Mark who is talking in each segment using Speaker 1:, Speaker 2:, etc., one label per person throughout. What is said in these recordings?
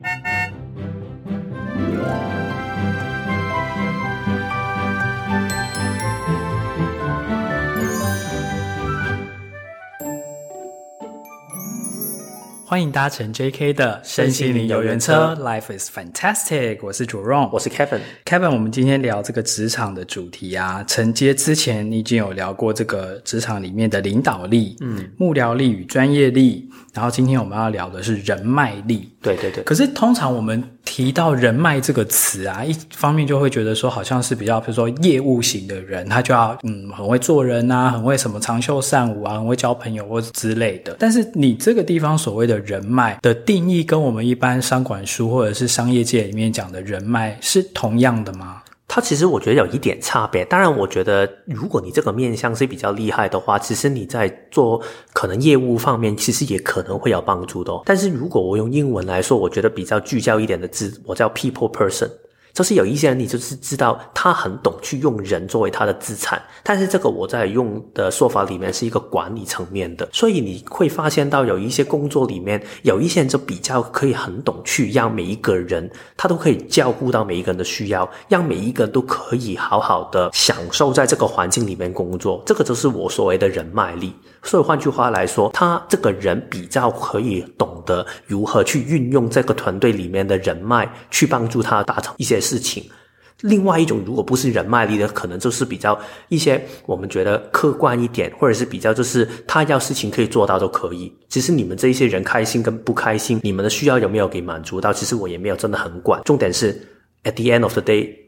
Speaker 1: 欢迎搭乘 JK 的身心灵游园车，Life is fantastic。我是 Jerome，
Speaker 2: 我是 Kevin。
Speaker 1: Kevin，我们今天聊这个职场的主题啊，承接之前你已经有聊过这个职场里面的领导力、嗯，幕僚力与专业力。然后今天我们要聊的是人脉力，
Speaker 2: 对对对。
Speaker 1: 可是通常我们提到人脉这个词啊，一方面就会觉得说好像是比较，比如说业务型的人，他就要嗯很会做人啊，很会什么长袖善舞啊，很会交朋友或者之类的。但是你这个地方所谓的人脉的定义，跟我们一般商管书或者是商业界里面讲的人脉是同样的吗？
Speaker 2: 它其实我觉得有一点差别，当然我觉得如果你这个面向是比较厉害的话，其实你在做可能业务方面，其实也可能会有帮助的。但是如果我用英文来说，我觉得比较聚焦一点的字，我叫 people person。就是有一些人，你就是知道他很懂去用人作为他的资产，但是这个我在用的说法里面是一个管理层面的，所以你会发现到有一些工作里面，有一些人就比较可以很懂去让每一个人他都可以照顾到每一个人的需要，让每一个人都可以好好的享受在这个环境里面工作，这个就是我所谓的人脉力。所以换句话来说，他这个人比较可以懂得如何去运用这个团队里面的人脉，去帮助他达成一些事情。另外一种，如果不是人脉力的，可能就是比较一些我们觉得客观一点，或者是比较就是他要事情可以做到都可以。其实你们这一些人开心跟不开心，你们的需要有没有给满足到，其实我也没有真的很管。重点是 at the end of the day。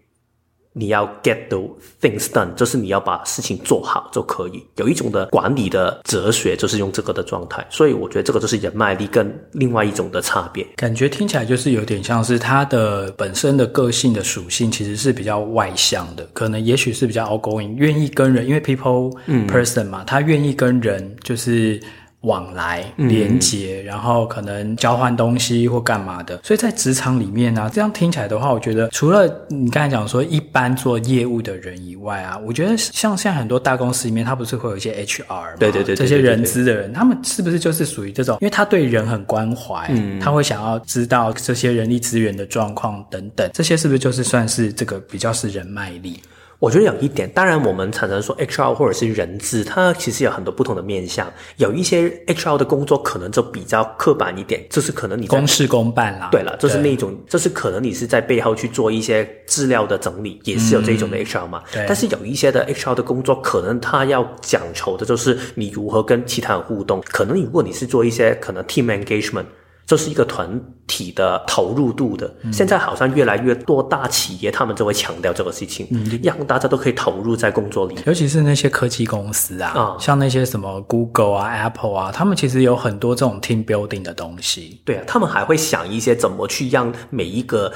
Speaker 2: 你要 get the things done，就是你要把事情做好就可以。有一种的管理的哲学，就是用这个的状态。所以我觉得这个就是人脉力跟另外一种的差别。
Speaker 1: 感觉听起来就是有点像是他的本身的个性的属性，其实是比较外向的，可能也许是比较 outgoing，愿意跟人，因为 people person 嘛，他愿意跟人就是。往来连接，然后可能交换东西或干嘛的，所以在职场里面呢、啊，这样听起来的话，我觉得除了你刚才讲说一般做业务的人以外啊，我觉得像现在很多大公司里面，他不是会有一些 HR 吗？
Speaker 2: 对对对，
Speaker 1: 这些人资的人，他们是不是就是属于这种？因为他对人很关怀，嗯，他会想要知道这些人力资源的状况等等，这些是不是就是算是这个比较是人脉力？
Speaker 2: 我觉得有一点，当然我们常常说 HR 或者是人资，它其实有很多不同的面向。有一些 HR 的工作可能就比较刻板一点，就是可能你
Speaker 1: 公事公办啦。
Speaker 2: 对了，就是那种，就是可能你是在背后去做一些资料的整理，也是有这种的 HR 嘛。
Speaker 1: 对。
Speaker 2: 但是有一些的 HR 的工作，可能他要讲求的就是你如何跟其他人互动。可能如果你是做一些可能 team engagement。这是一个团体的投入度的，嗯，现在好像越来越多大企业，他们就会强调这个事情，嗯，让大家都可以投入在工作里。
Speaker 1: 尤其是那些科技公司啊，嗯，像那些什么 Google 啊、Apple 啊，他们其实有很多这种 team building 的东西。
Speaker 2: 对啊，他们还会想一些怎么去让每一个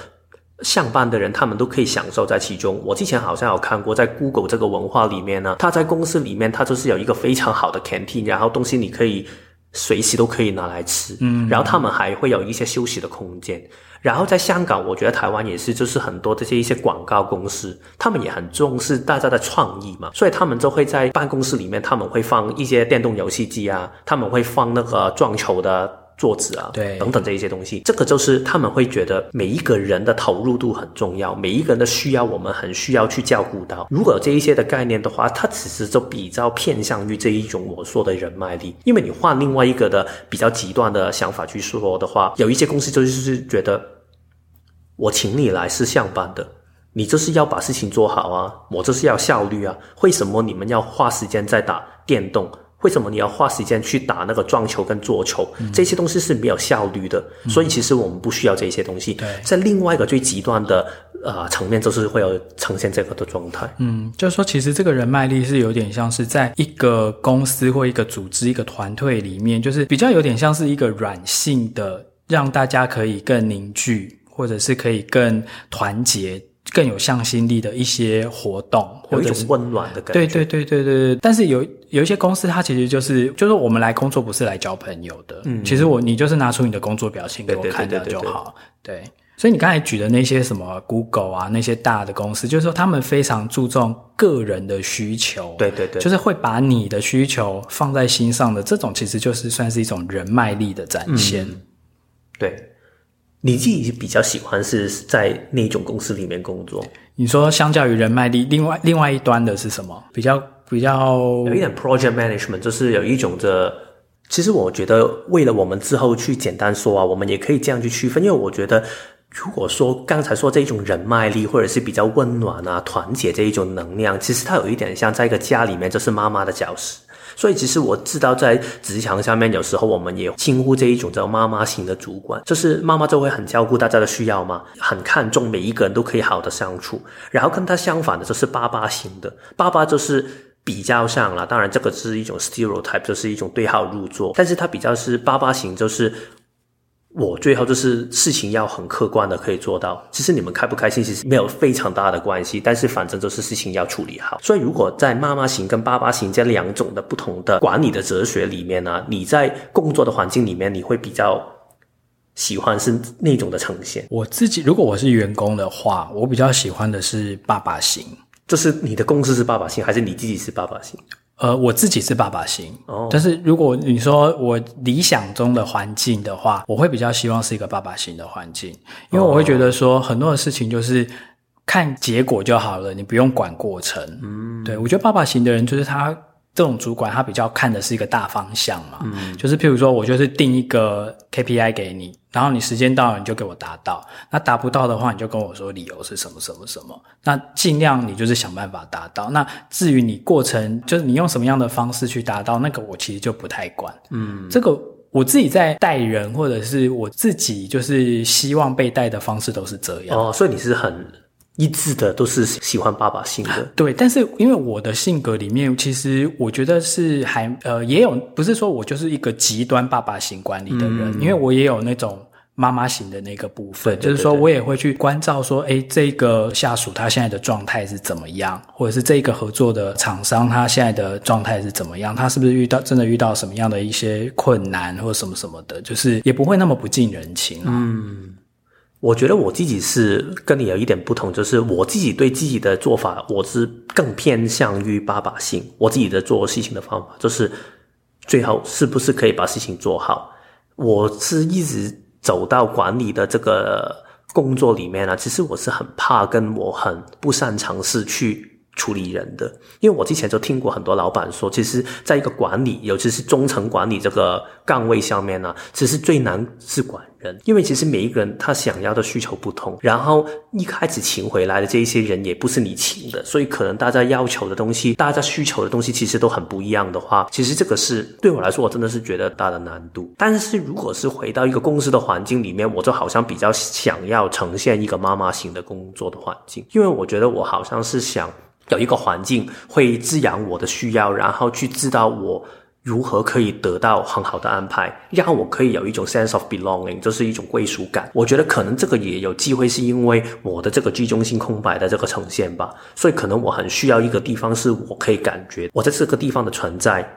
Speaker 2: 上班的人，他们都可以享受在其中。我之前好像有看过，在 Google 这个文化里面呢，他在公司里面，他就是有一个非常好的 canteen，然后东西你可以。随时都可以拿来吃，嗯，然后他们还会有一些休息的空间。然后在香港，我觉得台湾也是，就是很多这些一些广告公司，他们也很重视大家的创意嘛，所以他们就会在办公室里面，他们会放一些电动游戏机啊，他们会放那个撞球的。桌子啊，
Speaker 1: 对，
Speaker 2: 等等这一些东西，这个就是他们会觉得每一个人的投入度很重要，每一个人的需要我们很需要去照顾到。如果有这一些的概念的话，它其实就比较偏向于这一种我说的人脉力。因为你换另外一个的比较极端的想法去说的话，有一些公司就是觉得我请你来是上班的，你就是要把事情做好啊，我就是要效率啊，为什么你们要花时间在打电动？为什么你要花时间去打那个撞球跟做球？嗯、这些东西是没有效率的，嗯，所以其实我们不需要这些东西。对，在另外一个最极端的呃层面，就是会有呈现这个的状态。
Speaker 1: 嗯，就是说，其实这个人脉力是有点像是在一个公司或一个组织、一个团队里面，就是比较有点像是一个软性的，让大家可以更凝聚，或者是可以更团结。更有向心力的一些活动，或者是
Speaker 2: 温暖的感觉。
Speaker 1: 对对对对对。但是有有一些公司，它其实就是就是我们来工作不是来交朋友的。嗯，其实我你就是拿出你的工作表现给我看掉就好。对，所以你刚才举的那些什么 Google 啊，那些大的公司，就是说他们非常注重个人的需求。
Speaker 2: 对对对，
Speaker 1: 就是会把你的需求放在心上的这种，其实就是算是一种人脉力的展现。
Speaker 2: 嗯，对。你自己比较喜欢是在那种公司里面工作？
Speaker 1: 你说相较于人脉力，另外另外一端的是什么？比较比较
Speaker 2: 有一点 project management，就是有一种的。其实我觉得，为了我们之后去简单说啊，我们也可以这样去区分，因为我觉得，如果说刚才说这一种人脉力，或者是比较温暖啊、团结这一种能量，其实它有一点像在一个家里面，就是妈妈的角色。所以，其实我知道，在职场上面，有时候我们也轻呼这一种叫妈妈型的主管，就是妈妈就会很照顾大家的需要嘛，很看重每一个人都可以好的相处。然后跟他相反的，就是爸爸型的，爸爸就是比较上了，当然这个是一种 stereotype，就是一种对号入座，但是他比较是爸爸型，就是。我最后就是事情要很客观的可以做到。其实你们开不开心其实没有非常大的关系，但是反正就是事情要处理好。所以如果在妈妈型跟爸爸型这两种的不同的管理的哲学里面呢，你在工作的环境里面，你会比较喜欢是那种的呈现。
Speaker 1: 我自己如果我是员工的话，我比较喜欢的是爸爸型。
Speaker 2: 就是你的公司是爸爸型，还是你自己是爸爸型？
Speaker 1: 呃，我自己是爸爸型，哦，但是如果你说我理想中的环境的话，我会比较希望是一个爸爸型的环境，因为我会觉得说很多的事情就是看结果就好了，你不用管过程。嗯，对，我觉得爸爸型的人就是他。这种主管他比较看的是一个大方向嘛，嗯，就是譬如说我就是定一个 KPI 给你，然后你时间到了你就给我达到，那达不到的话你就跟我说理由是什么什么什么，那尽量你就是想办法达到。那至于你过程就是你用什么样的方式去达到，那个我其实就不太管。嗯，这个我自己在带人或者是我自己就是希望被带的方式都是这样。
Speaker 2: 哦，所以你是很。一致的都是喜欢爸爸型的，
Speaker 1: 对。但是因为我的性格里面，其实我觉得是还呃也有，不是说我就是一个极端爸爸型管理的人，嗯、因为我也有那种妈妈型的那个部分，就是说我也会去关照说，哎，这个下属他现在的状态是怎么样，或者是这个合作的厂商他现在的状态是怎么样，他是不是遇到真的遇到什么样的一些困难或者什么什么的，就是也不会那么不近人情啊。
Speaker 2: 嗯。我觉得我自己是跟你有一点不同，就是我自己对自己的做法，我是更偏向于爸爸型。我自己的做事情的方法，就是最后是不是可以把事情做好。我是一直走到管理的这个工作里面啊，其实我是很怕，跟我很不擅长是去。处理人的，因为我之前就听过很多老板说，其实在一个管理，尤其是中层管理这个岗位上面呢，其实最难是管人，因为其实每一个人他想要的需求不同，然后一开始请回来的这一些人也不是你请的，所以可能大家要求的东西，大家需求的东西其实都很不一样的话，其实这个是对我来说，我真的是觉得大的难度。但是如果是回到一个公司的环境里面，我就好像比较想要呈现一个妈妈型的工作的环境，因为我觉得我好像是想。有一个环境会滋养我的需要，然后去知道我如何可以得到很好的安排，让我可以有一种 sense of belonging，就是一种归属感。我觉得可能这个也有机会是因为我的这个居中心空白的这个呈现吧，所以可能我很需要一个地方是我可以感觉我在这个地方的存在，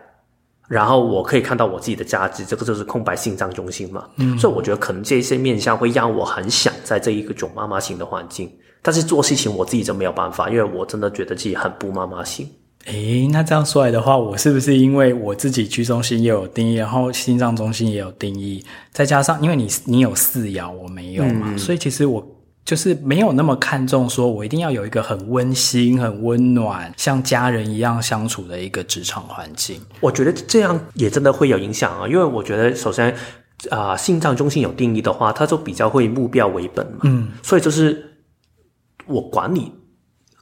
Speaker 2: 然后我可以看到我自己的价值，这个就是空白心脏中心嘛。嗯，所以我觉得可能这些面向会让我很想在这一个种妈妈型的环境。但是做事情我自己就没有办法，因为我真的觉得自己很不妈妈型。
Speaker 1: 诶，那这样说来的话，我是不是因为我自己居中心也有定义，然后心脏中心也有定义，再加上因为你你有四爻，我没有嘛，嗯，所以其实我就是没有那么看重，说我一定要有一个很温馨、很温暖，像家人一样相处的一个职场环境。
Speaker 2: 我觉得这样也真的会有影响啊，因为我觉得首先啊，呃，心脏中心有定义的话，它就比较会目标为本嘛，嗯，所以就是。我管你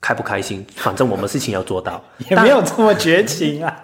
Speaker 2: 开不开心，反正我们事情要做到，
Speaker 1: 也没有这么绝情啊。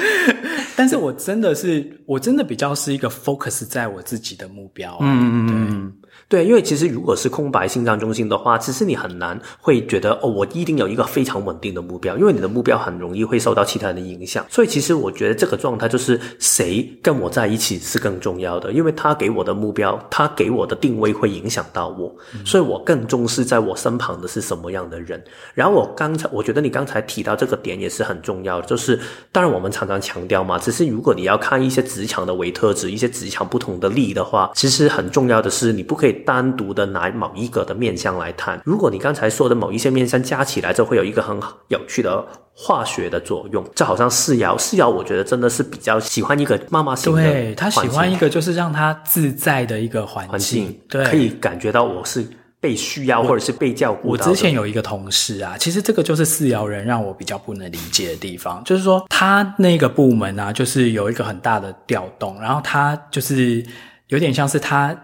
Speaker 1: 但是我真的是，我真的比较是一个 focus 在我自己的目标啊。嗯嗯嗯。
Speaker 2: 对，因为其实如果是空白心脏中心的话，其实你很难会觉得哦，我一定有一个非常稳定的目标，因为你的目标很容易会受到其他人的影响。所以其实我觉得这个状态就是谁跟我在一起是更重要的，因为他给我的目标，他给我的定位会影响到我，所以我更重视在我身旁的是什么样的人。然后我刚才我觉得你刚才提到这个点也是很重要的，就是当然我们常常强调嘛，只是如果你要看一些职场的维特质，一些职场不同的利益的话，其实很重要的是你不可以。单独的拿某一个的面相来谈。如果你刚才说的某一些面相加起来，就会有一个很有趣的化学的作用。就好像四爻，四爻我觉得真的是比较喜欢一个妈妈型的，
Speaker 1: 对，他喜欢一个就是让他自在的一个环境，环境对，
Speaker 2: 可以感觉到我是。被需要或者是被照顾。
Speaker 1: 我之前有一个同事啊，其实这个就是四爻人让我比较不能理解的地方，就是说他那个部门啊，就是有一个很大的调动，然后他就是有点像是他。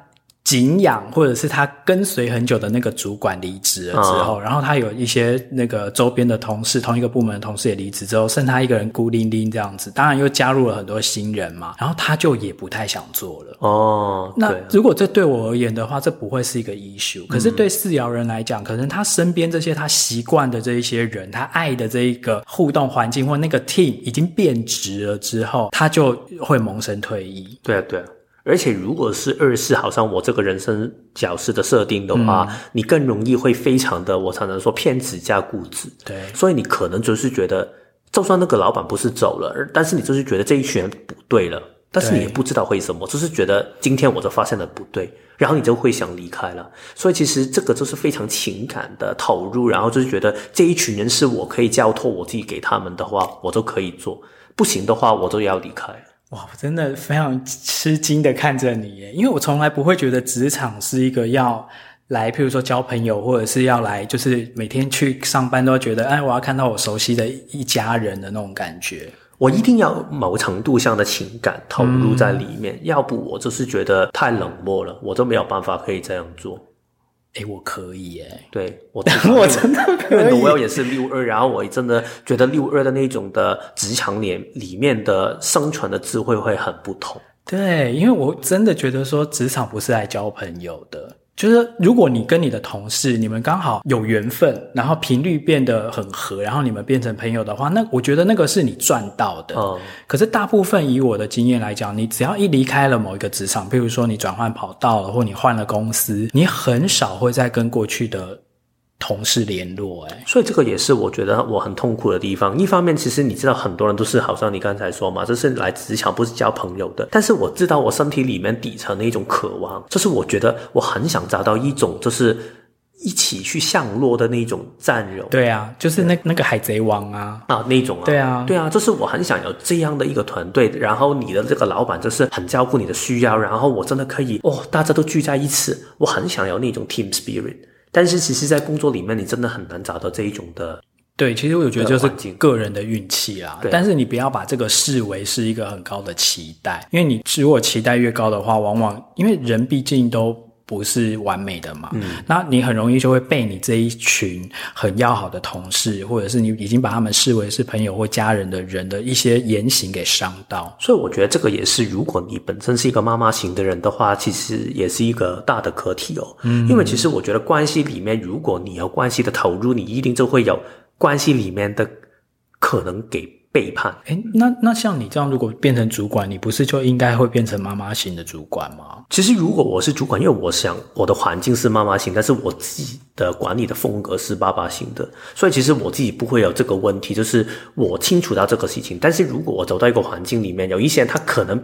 Speaker 1: 敬仰，或者是他跟随很久的那个主管离职了之后，哦、然后他有一些那个周边的同事，同一个部门的同事也离职之后，剩他一个人孤零零这样子。当然又加入了很多新人嘛，然后他就也不太想做了。哦，那如果这对我而言的话，这不会是一个 issue。可是对四爻人来讲，可能他身边这些他习惯的这一些人，他爱的这一个互动环境或那个 team 已经变质了之后，他就会萌生退役。
Speaker 2: 对啊，对啊。而且，如果是二是好像我这个人生角色的设定的话，嗯、你更容易会非常的，我常常说偏执加固执。
Speaker 1: 对，
Speaker 2: 所以你可能就是觉得，就算那个老板不是走了，但是你就是觉得这一群人不对了，但是你也不知道为什么，就是觉得今天我就发现了不对，然后你就会想离开了。所以其实这个就是非常情感的投入，然后就是觉得这一群人是我可以交托我自己给他们的话，我就可以做；不行的话，我就要离开。
Speaker 1: 哇，我真的非常吃惊的看着你耶，因为我从来不会觉得职场是一个要来，譬如说交朋友，或者是要来，就是每天去上班都要觉得，哎，我要看到我熟悉的一家人的那种感觉。
Speaker 2: 我一定要某程度上的情感投入在里面，嗯、要不我就是觉得太冷漠了，我都没有办法可以这样做。
Speaker 1: 诶，我可以诶，
Speaker 2: 对，我
Speaker 1: 我真的可以。因为
Speaker 2: 我也是六二，然后我真的觉得六二的那种的职场里里面的生存的智慧会很不同。
Speaker 1: 对，因为我真的觉得说职场不是来交朋友的。就是如果你跟你的同事，你们刚好有缘分，然后频率变得很合，然后你们变成朋友的话，那我觉得那个是你赚到的。嗯。可是大部分以我的经验来讲，你只要一离开了某一个职场，譬如说你转换跑道了，或你换了公司，你很少会再跟过去的。同事联络，哎，
Speaker 2: 所以这个也是我觉得我很痛苦的地方。一方面，其实你知道，很多人都是好像你刚才说嘛，这是来职场不是交朋友的。但是我知道我身体里面底层的一种渴望，就是我觉得我很想找到一种，就是一起去向落的那种战友。
Speaker 1: 对啊，就是那那个海贼王啊
Speaker 2: 啊那种啊。
Speaker 1: 对啊，
Speaker 2: 对啊，就是我很想有这样的一个团队。然后你的这个老板就是很照顾你的需要，然后我真的可以哦，大家都聚在一起，我很想要那种 team spirit。但是其实，在工作里面，你真的很难找到这一种的。
Speaker 1: 对，其实我觉得就是个人的运气啦。但是你不要把这个视为是一个很高的期待，因为你如果期待越高的话，往往因为人毕竟都。不是完美的嘛？嗯，那你很容易就会被你这一群很要好的同事，或者是你已经把他们视为是朋友或家人的人的一些言行给伤到。
Speaker 2: 所以我觉得这个也是，如果你本身是一个妈妈型的人的话，其实也是一个大的课题哦。嗯，因为其实我觉得关系里面，如果你有关系的投入，你一定就会有关系里面的可能给。背叛。
Speaker 1: 哎，那那像你这样，如果变成主管，你不是就应该会变成妈妈型的主管吗？
Speaker 2: 其实如果我是主管，因为我想我的环境是妈妈型，但是我自己的管理的风格是爸爸型的，所以其实我自己不会有这个问题，就是我清楚到这个事情。但是如果我走到一个环境里面，有一些人他可能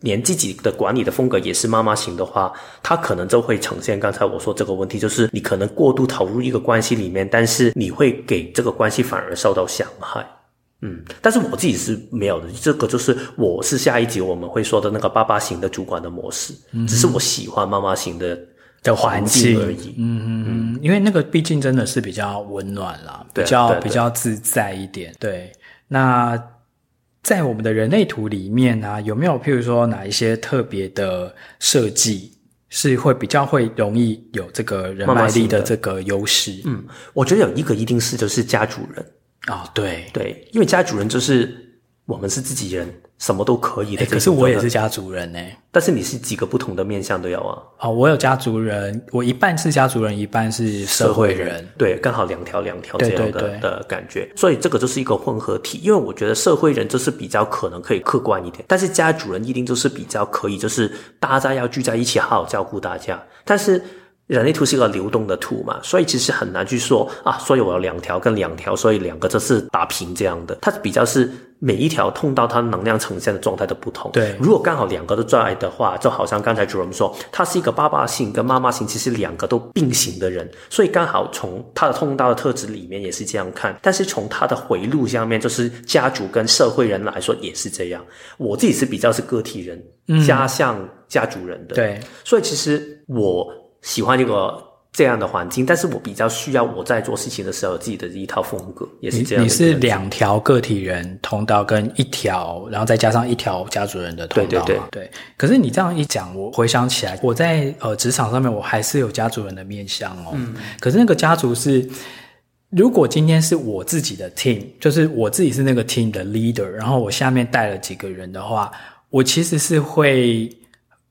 Speaker 2: 连自己的管理的风格也是妈妈型的话，他可能就会呈现刚才我说这个问题，就是你可能过度投入一个关系里面，但是你会给这个关系反而受到伤害。嗯，但是我自己是没有的，这个就是我是下一集我们会说的那个爸爸型的主管的模式，嗯、只是我喜欢妈妈型的
Speaker 1: 的环境而已。嗯嗯嗯，因为那个毕竟真的是比较温暖啦，比较比较自在一点。对，那在我们的人类图里面呢、啊，有没有譬如说哪一些特别的设计是会比较会容易有这个人脉力的这个优势？
Speaker 2: 嗯，我觉得有一个一定是就是家主人。
Speaker 1: 啊、哦，对
Speaker 2: 对，因为家主人就是我们是自己人，什么都可以的。
Speaker 1: 可是我也是家族人呢，
Speaker 2: 但是你是几个不同的面向都有啊。
Speaker 1: 哦，我有家族人，我一半是家族人，一半是社会人，会人
Speaker 2: 对，刚好两条两条这样的对对对的感觉。所以这个就是一个混合体。因为我觉得社会人就是比较可能可以客观一点，但是家主人一定就是比较可以，就是大家要聚在一起，好好照顾大家。但是人类图是一个流动的图嘛，所以其实很难去说啊，所以我有两条跟两条，所以两个就是打平这样的。它比较是每一条通道它能量呈现的状态的不同。
Speaker 1: 对，
Speaker 2: 如果刚好两个都在的话，就好像刚才 Jerome 说，他是一个爸爸型跟妈妈型，其实两个都并行的人，所以刚好从他的通道的特质里面也是这样看。但是从他的回路下面，就是家族跟社会人来说也是这样。我自己是比较是个体人，嗯加上家族人的。
Speaker 1: 嗯、对，
Speaker 2: 所以其实我。喜欢这个这样的环境，但是我比较需要我在做事情的时候有自己的一套风格，也是这样。
Speaker 1: 你是两条个体人通道跟一条，然后再加上一条家族人的通道。对对对对。可是你这样一讲，我回想起来，我在呃职场上面我还是有家族人的面向哦。嗯。可是那个家族是，如果今天是我自己的 team，就是我自己是那个 team 的 leader，然后我下面带了几个人的话，我其实是会。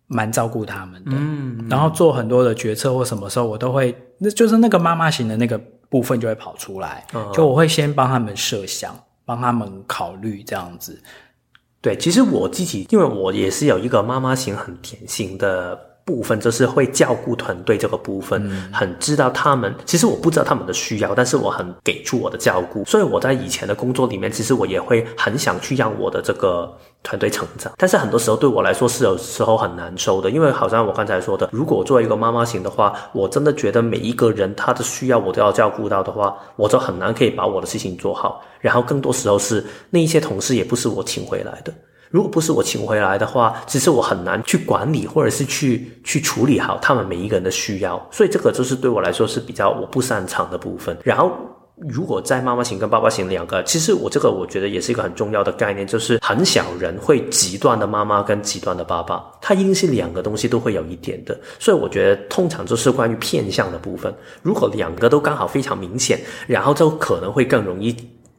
Speaker 1: 蛮照顾他们的，嗯，然后做很多的决策或什么时候，我都会，那就是那个妈妈型的那个部分就会跑出来，嗯，就我会先帮他们设想，帮他们考虑这样子。
Speaker 2: 对，其实我自己，因为我也是有一个妈妈型很典型的。部分就是会照顾团队这个部分，嗯，很知道他们。其实我不知道他们的需要，但是我很给出我的照顾。所以我在以前的工作里面，其实我也会很想去让我的这个团队成长。但是很多时候对我来说是有时候很难受的，因为好像我刚才说的，如果我作为一个妈妈型的话，我真的觉得每一个人他的需要我都要照顾到的话，我就很难可以把我的事情做好。然后更多时候是那一些同事也不是我请回来的。如果不是我请回来的话，其实我很难去管理或者是去去处理好他们每一个人的需要，所以这个就是对我来说是比较我不擅长的部分。然后，如果在妈妈型跟爸爸型两个，其实我这个我觉得也是一个很重要的概念，就是很小人会极端的妈妈跟极端的爸爸，他一定是两个东西都会有一点的。所以我觉得通常就是关于偏向的部分，如果两个都刚好非常明显，然后就可能会更容易。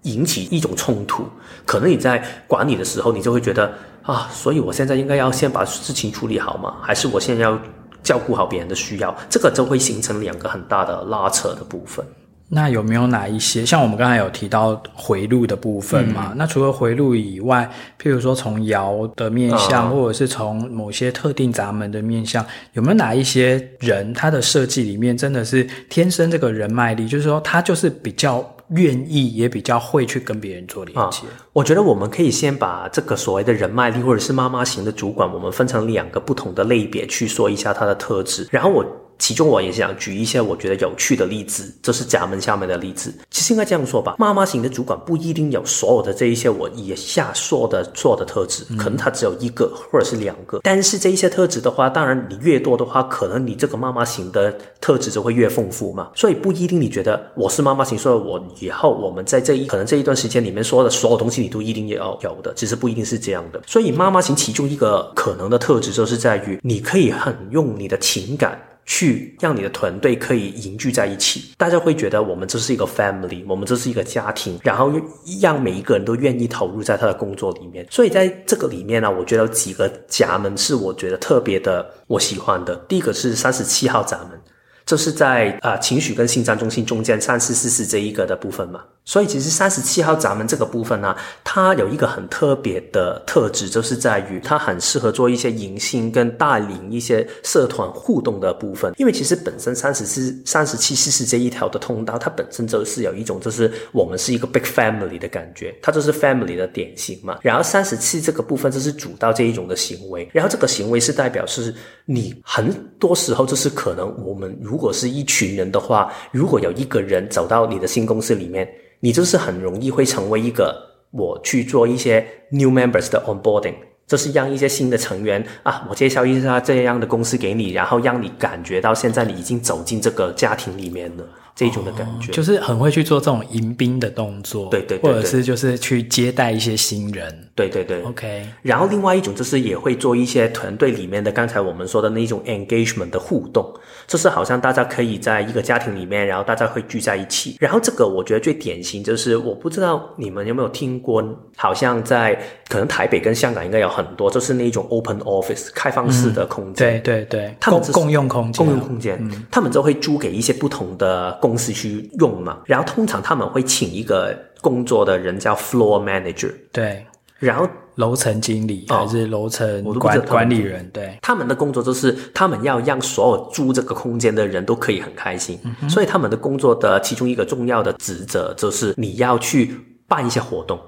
Speaker 2: 引起一种冲突，可能你在管理的时候，你就会觉得啊，所以我现在应该要先把事情处理好吗？还是我现在要照顾好别人的需要？这个就会形成两个很大的拉扯的部分。
Speaker 1: 那有没有哪一些像我们刚才有提到回路的部分嘛？嗯、那除了回路以外，譬如说从爻的面相，或者是从某些特定闸门的面相，有没有哪一些人他的设计里面真的是天生这个人脉力，就是说他就是比较。愿意也比较会去跟别人做连接。
Speaker 2: 我觉得我们可以先把这个所谓的人脉力，或者是妈妈型的主管，我们分成两个不同的类别去说一下它的特质，然后我。其中我也想举一些我觉得有趣的例子，这是咱们下面的例子。其实应该这样说吧，妈妈型的主管不一定有所有的这一些我以下说的做的特质，可能他只有一个或者是两个。但是这一些特质的话，当然你越多的话，可能你这个妈妈型的特质就会越丰富嘛。所以不一定你觉得我是妈妈型，所以我以后我们在这一可能这一段时间里面说的所有东西，你都一定要有的，其实不一定是这样的。所以妈妈型其中一个可能的特质就是在于，你可以很用你的情感。去让你的团队可以凝聚在一起，大家会觉得我们这是一个 family，我们这是一个家庭，然后让每一个人都愿意投入在他的工作里面。所以在这个里面呢，我觉得有几个闸门是我觉得特别的，我喜欢的。第一个是三十七号闸门，这是在啊、情绪跟心脏中心中间三四四四这一个的部分嘛。所以其实三十七号闸门这个部分呢，它有一个很特别的特质，就是在于它很适合做一些迎新跟带领一些社团互动的部分。因为其实本身三十四、三十七、四十这一条的通道，它本身就是有一种就是我们是一个 big family 的感觉，它就是 family 的典型嘛。然后三十七这个部分就是主导这一种的行为，然后这个行为是代表是你很多时候就是可能我们如果是一群人的话，如果有一个人走到你的新公司里面。你就是很容易会成为一个我去做一些 new members 的 onboarding，就是让一些新的成员啊，我介绍一下这样的公司给你，然后让你感觉到现在你已经走进这个家庭里面了。这种的感觉，
Speaker 1: 哦，就是很会去做这种迎宾的动作，
Speaker 2: 对对，对，对，
Speaker 1: 或者是就是去接待一些新人，
Speaker 2: 对对对
Speaker 1: ，OK。
Speaker 2: 然后另外一种就是也会做一些团队里面的刚才我们说的那种 engagement 的互动，就是好像大家可以在一个家庭里面，然后大家会聚在一起。然后这个我觉得最典型就是，我不知道你们有没有听过，好像在可能台北跟香港应该有很多，就是那种 open office 开放式的空间，
Speaker 1: 嗯、对对对，
Speaker 2: 他们
Speaker 1: 共共用空间，
Speaker 2: 共用空间，嗯，他们就会租给一些不同的。公司去用嘛，然后通常他们会请一个工作的人叫 floor manager，
Speaker 1: 对，
Speaker 2: 然后
Speaker 1: 楼层经理还是楼层管、
Speaker 2: 管、哦、
Speaker 1: 管理人？对，
Speaker 2: 他们的工作就是他们要让所有租这个空间的人都可以很开心，嗯、所以他们的工作的其中一个重要的职责就是你要去办一些活动，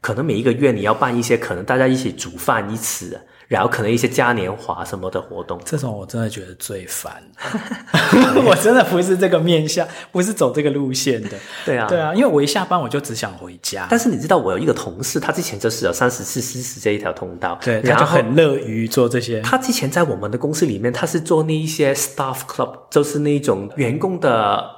Speaker 2: 可能每一个月你要办一些，可能大家一起煮饭一起。然后可能一些嘉年华什么的活动，
Speaker 1: 这种我真的觉得最烦。我真的不是这个面向，不是走这个路线的。
Speaker 2: 对啊，
Speaker 1: 对啊，因为我一下班我就只想回家。
Speaker 2: 但是你知道，我有一个同事，他之前就是有三十四、四十这一条通道，
Speaker 1: 对，然后他就很乐于做这些。
Speaker 2: 他之前在我们的公司里面，他是做那一些 staff club，就是那种员工的。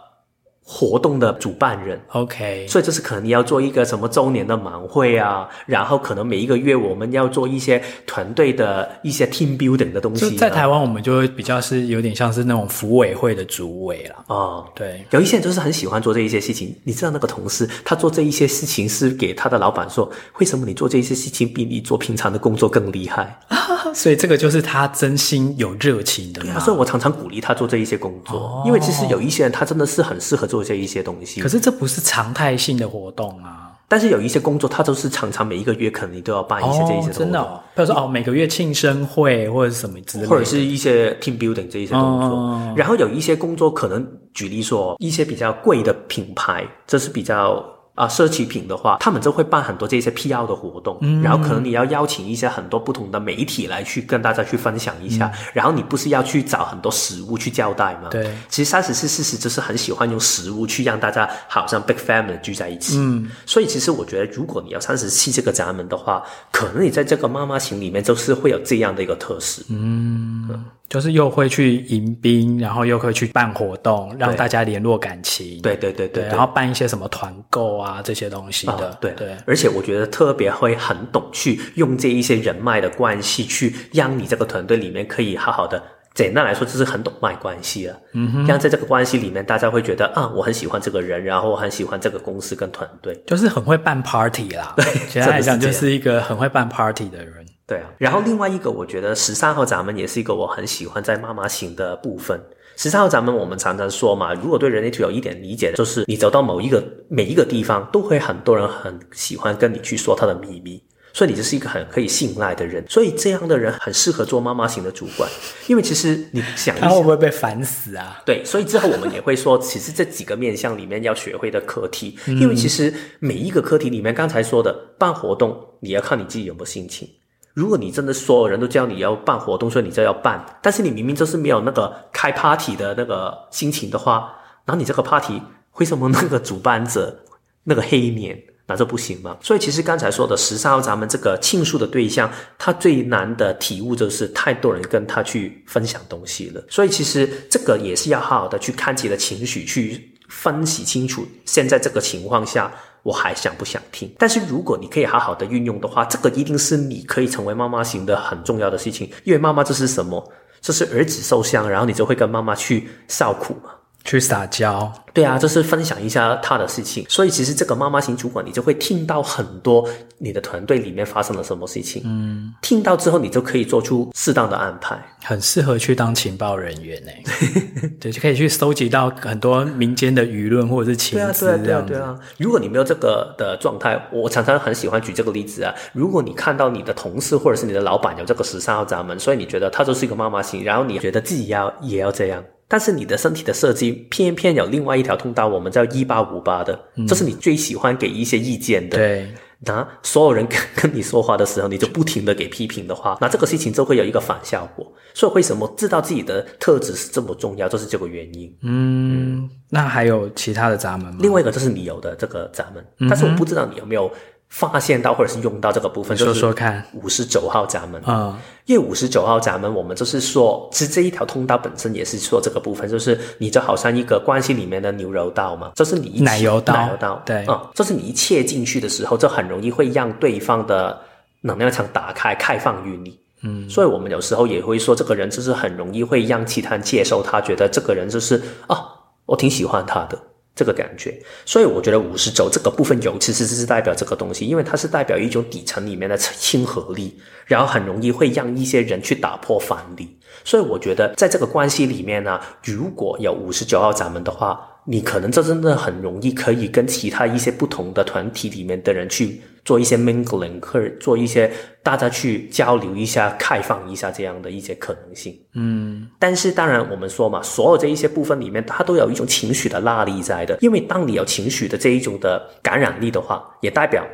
Speaker 2: 活动的主办人
Speaker 1: ，OK，
Speaker 2: 所以这是可能你要做一个什么周年的晚会啊，然后可能每一个月我们要做一些团队的一些 team building 的东西。
Speaker 1: 在台湾，我们就会比较是有点像是那种服委会的主委了。
Speaker 2: 哦，
Speaker 1: 对，
Speaker 2: 有一些人就是很喜欢做这一些事情。你知道那个同事，他做这一些事情是给他的老板说，为什么你做这一些事情比你做平常的工作更厉害？
Speaker 1: 所以这个就是他真心有热情的。
Speaker 2: 所以我常常鼓励他做这一些工作，哦，因为其实有一些人他真的是很适合做这一些东西。
Speaker 1: 可是这不是常态性的活动啊。
Speaker 2: 但是有一些工作，他都是常常每一个月可能你都要办一些这一些活动。哦，真的，哦，
Speaker 1: 比如说哦，每个月庆生会或者是什么之类的，
Speaker 2: 或者是一些 team building 这一些工作。哦。然后有一些工作可能举例说一些比较贵的品牌，这是比较。啊，奢侈品的话，他们就会办很多这些 PR 的活动，嗯，然后可能你要邀请一些很多不同的媒体来去跟大家去分享一下，嗯，然后你不是要去找很多食物去交代吗？
Speaker 1: 对，
Speaker 2: 其实三十四四十就是很喜欢用食物去让大家好像 big family 聚在一起，嗯，所以其实我觉得，如果你要三十七这个闸门的话，可能你在这个妈妈型里面就是会有这样的一个特色，
Speaker 1: 嗯。嗯就是又会去迎宾，然后又会去办活动，让大家联络感情。
Speaker 2: 对对对对，对，
Speaker 1: 然后办一些什么团购啊这些东西的。哦、对对，
Speaker 2: 而且我觉得特别会很懂去用这一些人脉的关系，去让你这个团队里面可以好好的。简单来说，就是很懂卖关系了。嗯哼，像在这个关系里面，大家会觉得啊，我很喜欢这个人，然后我很喜欢这个公司跟团队，就是很会办 party 啦。对，简单来讲，就是一个很会办 party 的人。对啊，然后另外一个，我觉得十三号咱们也是一个我很喜欢在妈妈型的部分。十三号咱们，我们常常说嘛，如果对人类图有一点理解，就是你走到某一个每一个地方，都会很多人很喜欢跟你去说他的秘密，所以你就是一个很可以信赖的人。所以这样的人很适合做妈妈型的主管，因为其实你想一想，他会不会被烦死啊？对，所以之后我们也会说，其实这几个面向里面要学会的课题，因为其实每一个课题里面，刚才说的办活动，你要看你自己有没有心情。如果你真的所有人都叫你要办活动，所以你就要办，但是你明明就是没有那个开 party 的那个心情的话，然后你这个 party 为什么那个主办者那个黑脸，那这不行吗？所以其实刚才说的十三号咱们这个庆祝的对象，他最难的体悟就是太多人跟他去分享东西了，所以其实这个也是要好好的去看自己的情绪，去分析清楚现在这个情况下。我还想不想听？但是如果你可以好好的运用的话，这个一定是你可以成为妈妈型的很重要的事情。因为妈妈这是什么？这是儿子受伤，然后你就会跟妈妈去受苦嘛。去撒娇，对啊，就是分享一下他的事情。所以其实这个妈妈型主管，你就会听到很多你的团队里面发生了什么事情。嗯，听到之后，你就可以做出适当的安排。很适合去当情报人员诶。对，就可以去收集到很多民间的舆论或者是情资。对啊，对啊，对啊。如果你没有这个的状态，我常常很喜欢举这个例子啊。如果你看到你的同事或者是你的老板有这个十三号闸门，所以你觉得他就是一个妈妈型，然后你觉得自己要也要这样。但是你的身体的设计偏偏有另外一条通道，我们叫一八五八的，这、是你最喜欢给一些意见的。对，那所有人跟跟你说话的时候，你就不停的给批评的话，那这个事情就会有一个反效果。所以为什么知道自己的特质是这么重要，就是这个原因。嗯，嗯，那还有其他的闸门吗？另外一个就是你有的这个闸门，嗯，但是我不知道你有没有。发现到或者是用到这个部分，说说看，五十九号闸门。啊，因为五十九号闸门，我们就是说，其实这一条通道本身也是说这个部分，就是你就好像一个关系里面的牛肉道嘛，就是你一奶油道，奶油道，对，啊、嗯，就是你一切进去的时候，就很容易会让对方的能量场打开，开放于你，嗯，所以我们有时候也会说，这个人就是很容易会让其他人接受他，觉得这个人就是啊，我挺喜欢他的。这个感觉，所以我觉得五十轴这个部分有，其实是代表这个东西，因为它是代表一种底层里面的亲和力，然后很容易会让一些人去打破藩篱。所以我觉得在这个关系里面呢，如果有五十九号闸门的话，你可能这真的很容易可以跟其他一些不同的团体里面的人去做一些 mingling，或者做一些大家去交流一下、开放一下这样的一些可能性。
Speaker 1: 嗯，
Speaker 2: 但是当然我们说嘛，所有这一些部分里面，它都有一种情绪的拉力在的，因为当你有情绪的这一种的感染力的话，也代表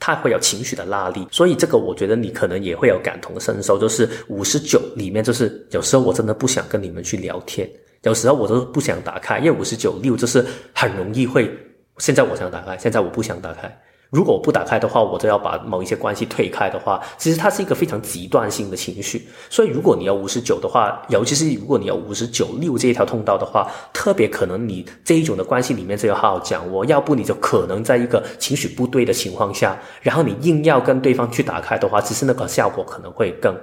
Speaker 2: 它会有情绪的拉力。所以这个我觉得你可能也会有感同身受，就是五十九里面，就是有时候我真的不想跟你们去聊天。有时候我都不想打开，因为五十九六就是很容易会。现在我想打开，现在我不想打开。如果我不打开的话，我就要把某一些关系推开的话，其实它是一个非常极端性的情绪。所以如果你有五十九的话，尤其是如果你有五十九六这一条通道的话，特别可能你这一种的关系里面就要好好讲。我要不你就可能在一个情绪不对的情况下，然后你硬要跟对方去打开的话，其实那个效果可能会更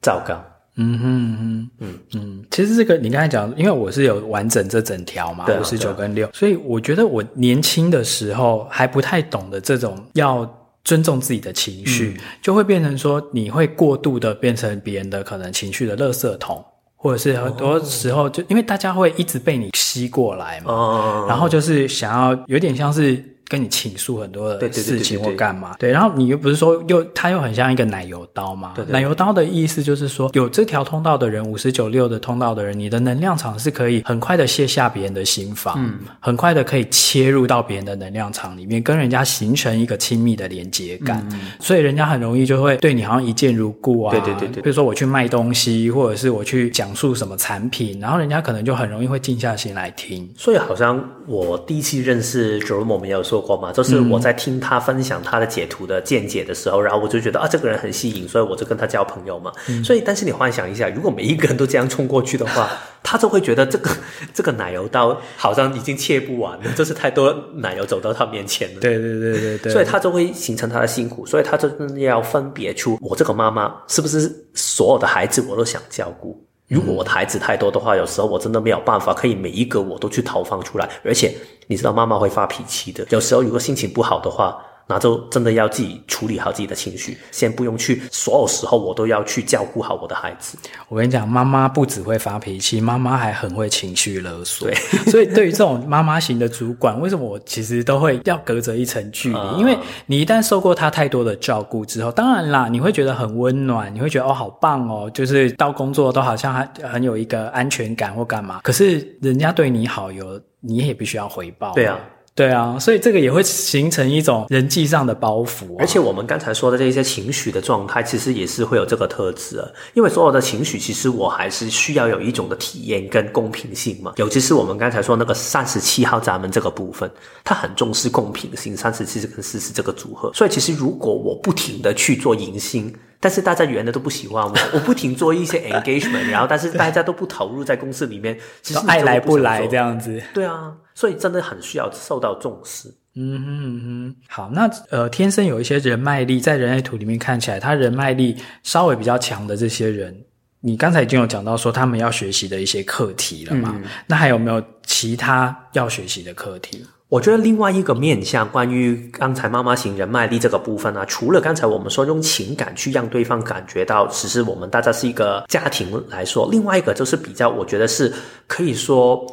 Speaker 2: 糟糕。
Speaker 1: 嗯哼嗯嗯。嗯，其实这个你刚才讲，因为我是有完整这整条嘛，五十九跟六，所以我觉得我年轻的时候还不太懂得这种要尊重自己的情绪，嗯、就会变成说你会过度的变成别人的可能情绪的垃圾桶，或者是很多时候就、哦、因为大家会一直被你吸过来嘛，哦、然后就是想要有点像是。跟你倾诉很多的事情或干嘛，对，然后你又不是说又它又很像一个奶油刀嘛？对，奶油刀的意思就是说，有这条通道的人，五十九六的通道的人，你的能量场是可以很快的卸下别人的心防，嗯，很快的可以切入到别人的能量场里面，跟人家形成一个亲密的连接感，嗯，所以人家很容易就会对你好像一见如故啊。对对对对，比如说我去卖东西，或者是我去讲述什么产品，然后人家可能就很容易会静下心来听。
Speaker 2: 所以好像我第一次认识 Jerome 没有说。过嘛，就是我在听他分享他的解图的见解的时候，嗯、然后我就觉得啊，这个人很吸引，所以我就跟他交朋友嘛。嗯、所以，但是你幻想一下，如果每一个人都这样冲过去的话，他就会觉得这个这个奶油刀好像已经切不完了，就是太多奶油走到他面前了。
Speaker 1: 对对对对对，
Speaker 2: 所以他就会形成他的辛苦，所以他就要分别出我这个妈妈是不是所有的孩子我都想照顾。如果我的孩子太多的话，有时候我真的没有办法，可以每一个我都去投放出来。而且你知道妈妈会发脾气的，有时候如果心情不好的话。那就真的要自己处理好自己的情绪，先不用去所有时候我都要去照顾好我的孩子。
Speaker 1: 我跟你讲，妈妈不只会发脾气，妈妈还很会情绪勒索。对，所以对于这种妈妈型的主管，为什么我其实都会要隔着一层距离？嗯、因为你一旦受过他太多的照顾之后，当然啦，你会觉得很温暖，你会觉得哦，好棒哦，就是到工作都好像还很有一个安全感或干嘛。可是人家对你好，有你也必须要回报。
Speaker 2: 对啊。
Speaker 1: 对啊，所以这个也会形成一种人际上的包袱。
Speaker 2: 而且我们刚才说的这些情绪的状态，其实也是会有这个特质啊。因为所有的情绪，其实我还是需要有一种的体验跟公平性嘛。尤其是我们刚才说那个三十七号闸门这个部分，它很重视公平性，三十七跟四十这个组合。所以其实如果我不停的去做迎新。但是大家原来都不喜欢我，我不停做一些 engagement，然后但是大家都不投入在公司里面，其实
Speaker 1: 爱来不来这样子。
Speaker 2: 对啊，所以真的很需要受到重视。
Speaker 1: 嗯哼嗯哼，好，那呃，天生有一些人脉力，在人类图里面看起来，他人脉力稍微比较强的这些人，你刚才已经有讲到说他们要学习的一些课题了嘛？嗯、那还有没有其他要学习的课题？
Speaker 2: 我觉得另外一个面向，关于刚才妈妈型人脉力这个部分呢、啊，除了刚才我们说用情感去让对方感觉到，其实我们大家是一个家庭来说，另外一个就是比较，我觉得是可以说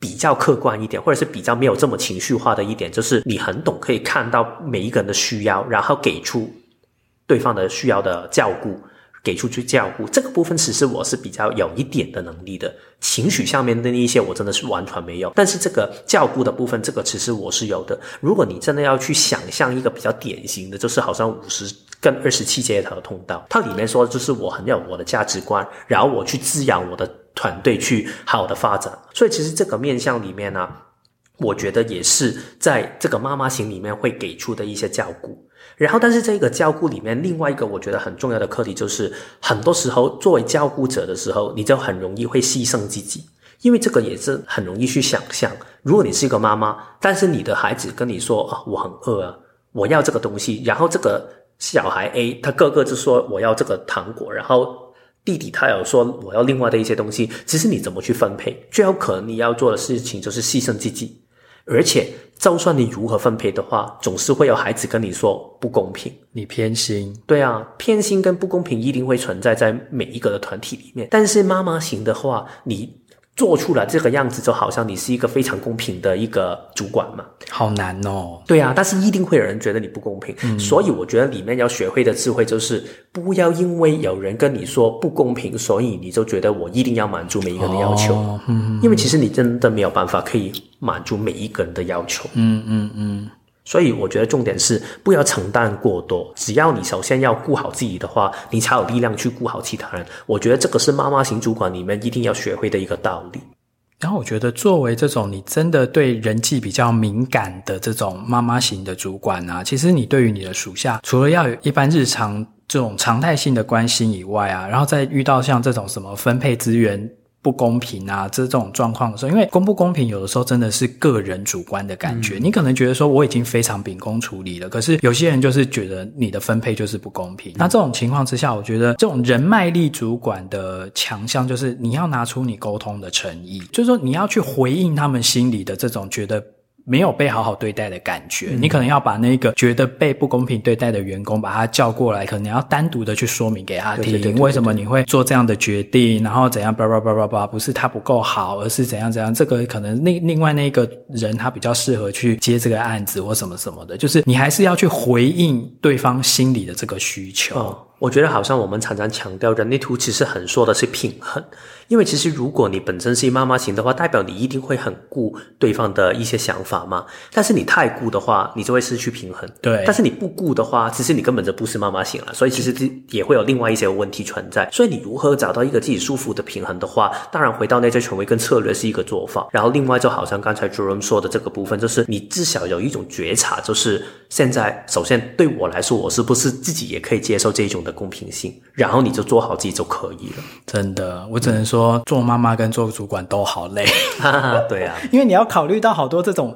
Speaker 2: 比较客观一点，或者是比较没有这么情绪化的一点，就是你很懂，可以看到每一个人的需要，然后给出对方的需要的照顾。给出去照顾这个部分，其实我是比较有一点的能力的。情绪上面的那一些，我真的是完全没有。但是这个照顾的部分，这个其实我是有的。如果你真的要去想象一个比较典型的，就是好像五十跟二十七这条通道，它里面说就是我很有我的价值观，然后我去滋养我的团队去好的发展。所以其实这个面向里面呢、我觉得也是在这个妈妈型里面会给出的一些照顾。然后，但是这个照顾里面，另外一个我觉得很重要的课题就是，很多时候作为照顾者的时候，你就很容易会牺牲自己，因为这个也是很容易去想象。如果你是一个妈妈，但是你的孩子跟你说啊，我很饿啊，我要这个东西，然后这个小孩 A 他个个就说我要这个糖果，然后弟弟他有说我要另外的一些东西，其实你怎么去分配？最有可能你要做的事情就是牺牲自己。而且，就算你如何分配的话，总是会有孩子跟你说不公平，
Speaker 1: 你偏心。
Speaker 2: 对啊，偏心跟不公平一定会存在在每一个的团体里面。但是妈妈型的话，你做出了这个样子，就好像你是一个非常公平的一个主管嘛。
Speaker 1: 好难哦。
Speaker 2: 对啊，但是一定会有人觉得你不公平。嗯，所以我觉得里面要学会的智慧就是，不要因为有人跟你说不公平，所以你就觉得我一定要满足每一个人的要求。哦，嗯，因为其实你真的没有办法可以满足每一个人的要求。
Speaker 1: 嗯嗯嗯。
Speaker 2: 所以我觉得重点是不要承担过多。只要你首先要顾好自己的话，你才有力量去顾好其他人。我觉得这个是妈妈型主管里面一定要学会的一个道理。
Speaker 1: 然后我觉得，作为这种你真的对人际比较敏感的这种妈妈型的主管啊，其实你对于你的属下，除了要有一般日常这种常态性的关心以外啊，然后再遇到像这种什么分配资源。不公平啊，这这种状况的时候，因为公不公平，有的时候真的是个人主观的感觉。嗯、你可能觉得说我已经非常秉公处理了，可是有些人就是觉得你的分配就是不公平。嗯、那这种情况之下，我觉得这种人脉力主管的强项就是你要拿出你沟通的诚意，就是说你要去回应他们心里的这种觉得。没有被好好对待的感觉，嗯、你可能要把那个觉得被不公平对待的员工把他叫过来，可能要单独的去说明给他听，对对对对对，为什么你会做这样的决定，然后怎样，叭叭叭叭叭，不是他不够好，而是怎样怎样，这个可能另另外那个人他比较适合去接这个案子或什么什么的，就是你还是要去回应对方心里的这个需求。
Speaker 2: 哦我觉得好像我们常常强调人类图其实很说的是平衡，因为其实如果你本身是妈妈型的话，代表你一定会很顾对方的一些想法嘛。但是你太顾的话，你就会失去平衡。
Speaker 1: 对。
Speaker 2: 但是你不顾的话，其实你根本就不是妈妈型了，所以其实也会有另外一些问题存在。所以你如何找到一个自己舒服的平衡的话，当然回到内在权威跟策略是一个做法。然后另外就好像刚才 Jerome 说的这个部分，就是你至少有一种觉察，就是现在首先对我来说，我是不是自己也可以接受这种的公平性，然后你就做好自己就可以了。
Speaker 1: 真的，我只能说，嗯、做妈妈跟做主管都好累。
Speaker 2: 对啊，
Speaker 1: 因为你要考虑到好多这种，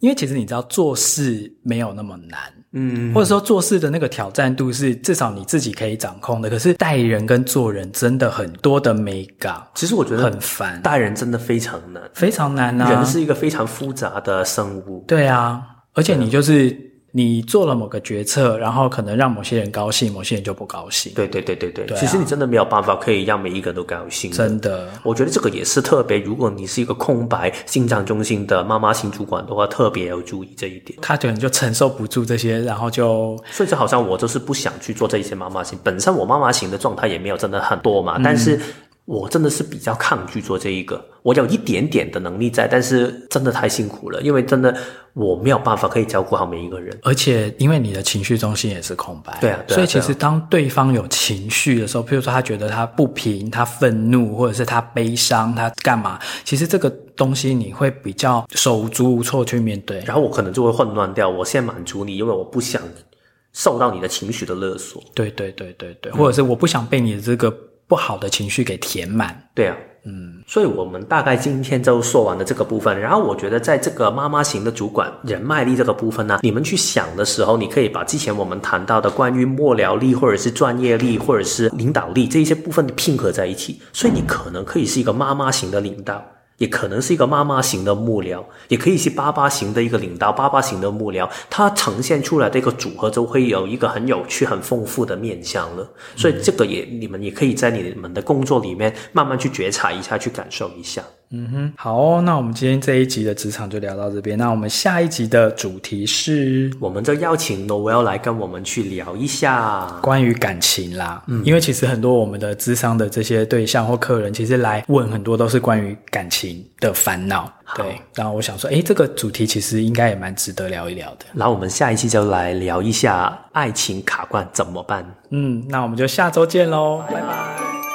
Speaker 1: 因为其实你知道做事没有那么难，嗯，或者说做事的那个挑战度是至少你自己可以掌控的。可是带人跟做人真的很多的美感，
Speaker 2: 其实我觉得
Speaker 1: 很烦，
Speaker 2: 带人真的非常难，
Speaker 1: 非常难啊。
Speaker 2: 人是一个非常复杂的生物，
Speaker 1: 对啊，而且你就是。你做了某个决策，然后可能让某些人高兴，某些人就不高兴。
Speaker 2: 对对对对对，对啊、其实你真的没有办法可以让每一个人都高兴。
Speaker 1: 真的，
Speaker 2: 我觉得这个也是特别。如果你是一个空白心脏中心的妈妈型主管的话，特别要注意这一点。
Speaker 1: 他可能就承受不住这些，然后就
Speaker 2: 所以就好像我就是不想去做这一些妈妈型。本身我妈妈型的状态也没有真的很多嘛，嗯、但是。我真的是比较抗拒做这一个，我有一点点的能力在，但是真的太辛苦了，因为真的我没有办法可以照顾好每一个人，
Speaker 1: 而且因为你的情绪中心也是空白，
Speaker 2: 对啊，对啊，
Speaker 1: 所以其实当对方有情绪的时候，譬如说他觉得他不平、他愤怒，或者是他悲伤、他干嘛，其实这个东西你会比较手足无措去面对，
Speaker 2: 然后我可能就会混乱掉，我先满足你，因为我不想受到你的情绪的勒索，
Speaker 1: 对对对对对，或者是我不想被你的这个。不好的情绪给填满，
Speaker 2: 对啊，嗯，所以我们大概今天就说完了这个部分。然后我觉得，在这个妈妈型的主管人脉力这个部分呢，你们去想的时候，你可以把之前我们谈到的关于幕僚力，或者是专业力，或者是领导力这一些部分拼合在一起，所以你可能可以是一个妈妈型的领导。也可能是一个妈妈型的幕僚，也可以是爸爸型的一个领导，爸爸型的幕僚，它呈现出来的一个组合就会有一个很有趣、很丰富的面相了。所以这个也你们也可以在你们的工作里面慢慢去觉察一下，去感受一下。
Speaker 1: 嗯哼，好哦，那我们今天这一集的职场就聊到这边。那我们下一集的主题是，
Speaker 2: 我们就邀请 Noelle 来跟我们去聊一下
Speaker 1: 关于感情啦。嗯，因为其实很多我们的咨商的这些对象或客人，其实来问很多都是关于感情的烦恼。
Speaker 2: 好
Speaker 1: 对，然后我想说，哎，这个主题其实应该也蛮值得聊一聊的。
Speaker 2: 那我们下一期就来聊一下爱情卡关怎么办？
Speaker 1: 嗯，那我们就下周见喽，拜拜。